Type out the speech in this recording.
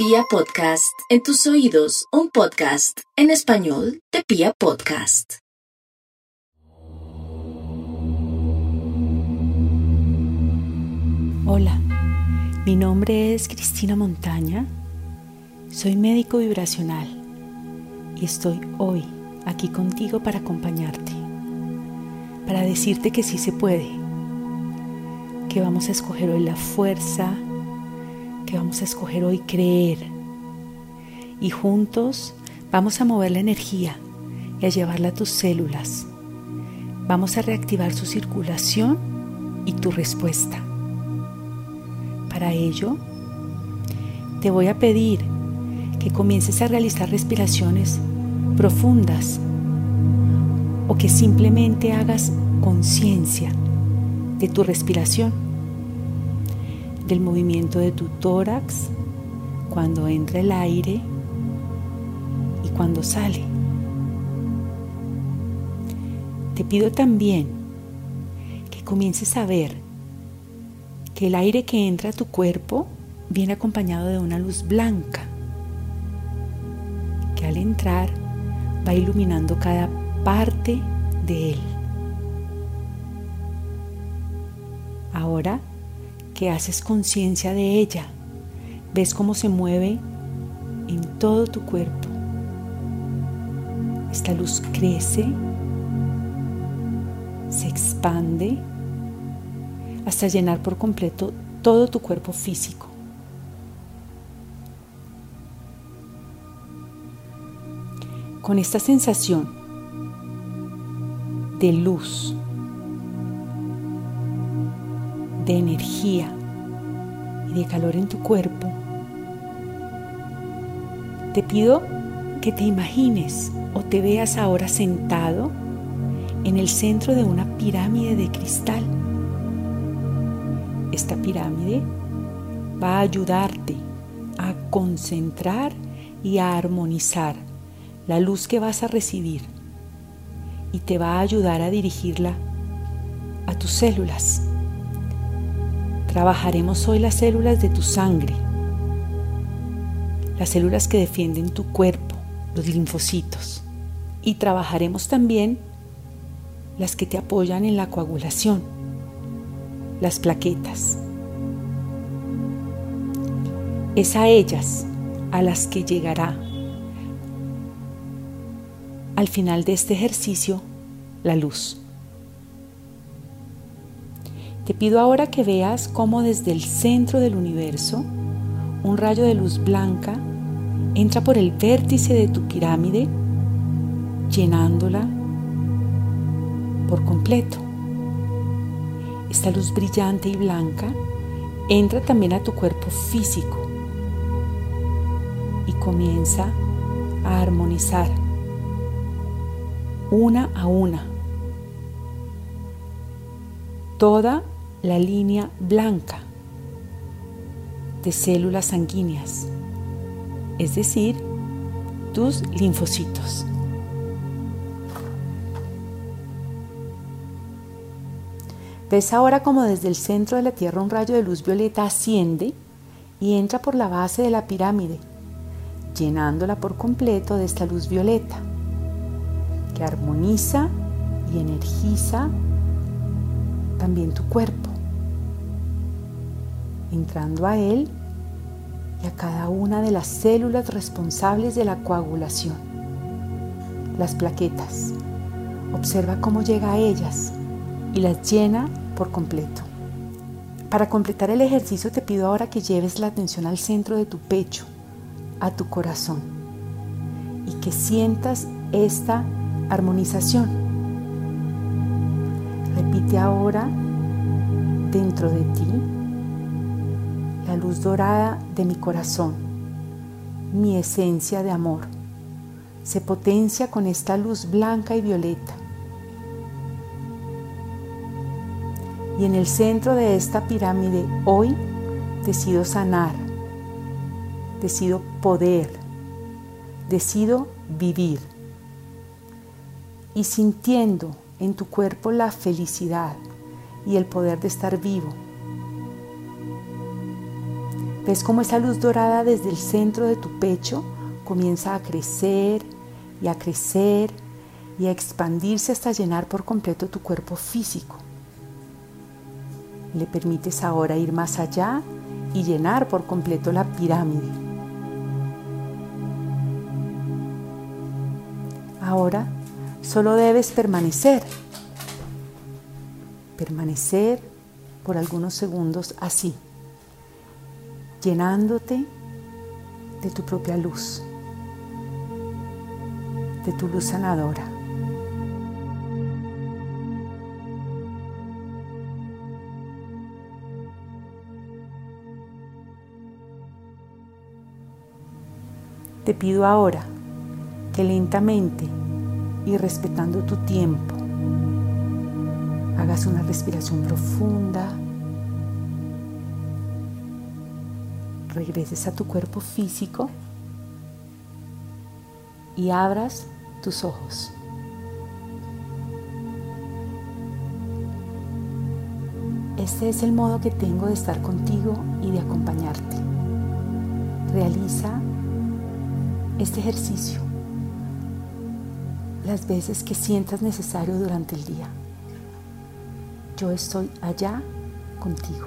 Pia Podcast, en tus oídos, un podcast en español de Pia Podcast. Hola, mi nombre es Cristina Montaña, soy médico vibracional y estoy hoy aquí contigo para acompañarte, para decirte que sí se puede, que vamos a escoger hoy la fuerza, que vamos a escoger hoy creer. Y juntos vamos a mover la energía y a llevarla a tus células. Vamos a reactivar su circulación y tu respuesta. Para ello, te voy a pedir que comiences a realizar respiraciones profundas o que simplemente hagas conciencia de tu respiración del movimiento de tu tórax cuando entra el aire y cuando sale. Te pido también que comiences a ver que el aire que entra a tu cuerpo viene acompañado de una luz blanca que al entrar va iluminando cada parte de él. Ahora que haces conciencia de ella. Ves cómo se mueve en todo tu cuerpo. Esta luz crece, se expande hasta llenar por completo todo tu cuerpo físico. Con esta sensación de luz, de energía y de calor en tu cuerpo, te pido que te imagines o te veas ahora sentado en el centro de una pirámide de cristal. Esta pirámide va a ayudarte a concentrar y a armonizar la luz que vas a recibir y te va a ayudar a dirigirla a tus células Trabajaremos hoy las células de tu sangre, las células que defienden tu cuerpo, los linfocitos. Y trabajaremos también las que te apoyan en la coagulación, las plaquetas. Es a ellas a las que llegará al final de este ejercicio la luz. Te pido ahora que veas cómo desde el centro del universo un rayo de luz blanca entra por el vértice de tu pirámide, llenándola por completo. Esta luz brillante y blanca entra también a tu cuerpo físico y comienza a armonizar una a una toda la línea blanca de células sanguíneas, es decir, tus linfocitos. Ves ahora como desde el centro de la Tierra un rayo de luz violeta asciende y entra por la base de la pirámide, llenándola por completo de esta luz violeta, que armoniza y energiza también tu cuerpo, entrando a él y a cada una de las células responsables de la coagulación, las plaquetas. Observa cómo llega a ellas y las llena por completo. Para completar el ejercicio te pido ahora que lleves la atención al centro de tu pecho, a tu corazón, y que sientas esta armonización Ahora dentro de ti la luz dorada de mi corazón, mi esencia de amor. Se potencia con esta luz blanca y violeta. Y en el centro de esta pirámide hoy decido sanar, decido poder, decido vivir. Y sintiendo en tu cuerpo la felicidad y el poder de estar vivo. ¿Ves cómo esa luz dorada desde el centro de tu pecho comienza a crecer y a crecer y a expandirse hasta llenar por completo tu cuerpo físico? Le permites ahora ir más allá y llenar por completo la pirámide. Ahora solo debes permanecer, permanecer por algunos segundos así, llenándote de tu propia luz, de tu luz sanadora. Te pido ahora que lentamente y respetando tu tiempo hagas una respiración profunda, regreses a tu cuerpo físico y abras tus ojos. Este es el modo que tengo de estar contigo y de acompañarte. Realiza este ejercicio las veces que sientas necesario durante el día. Yo estoy allá contigo.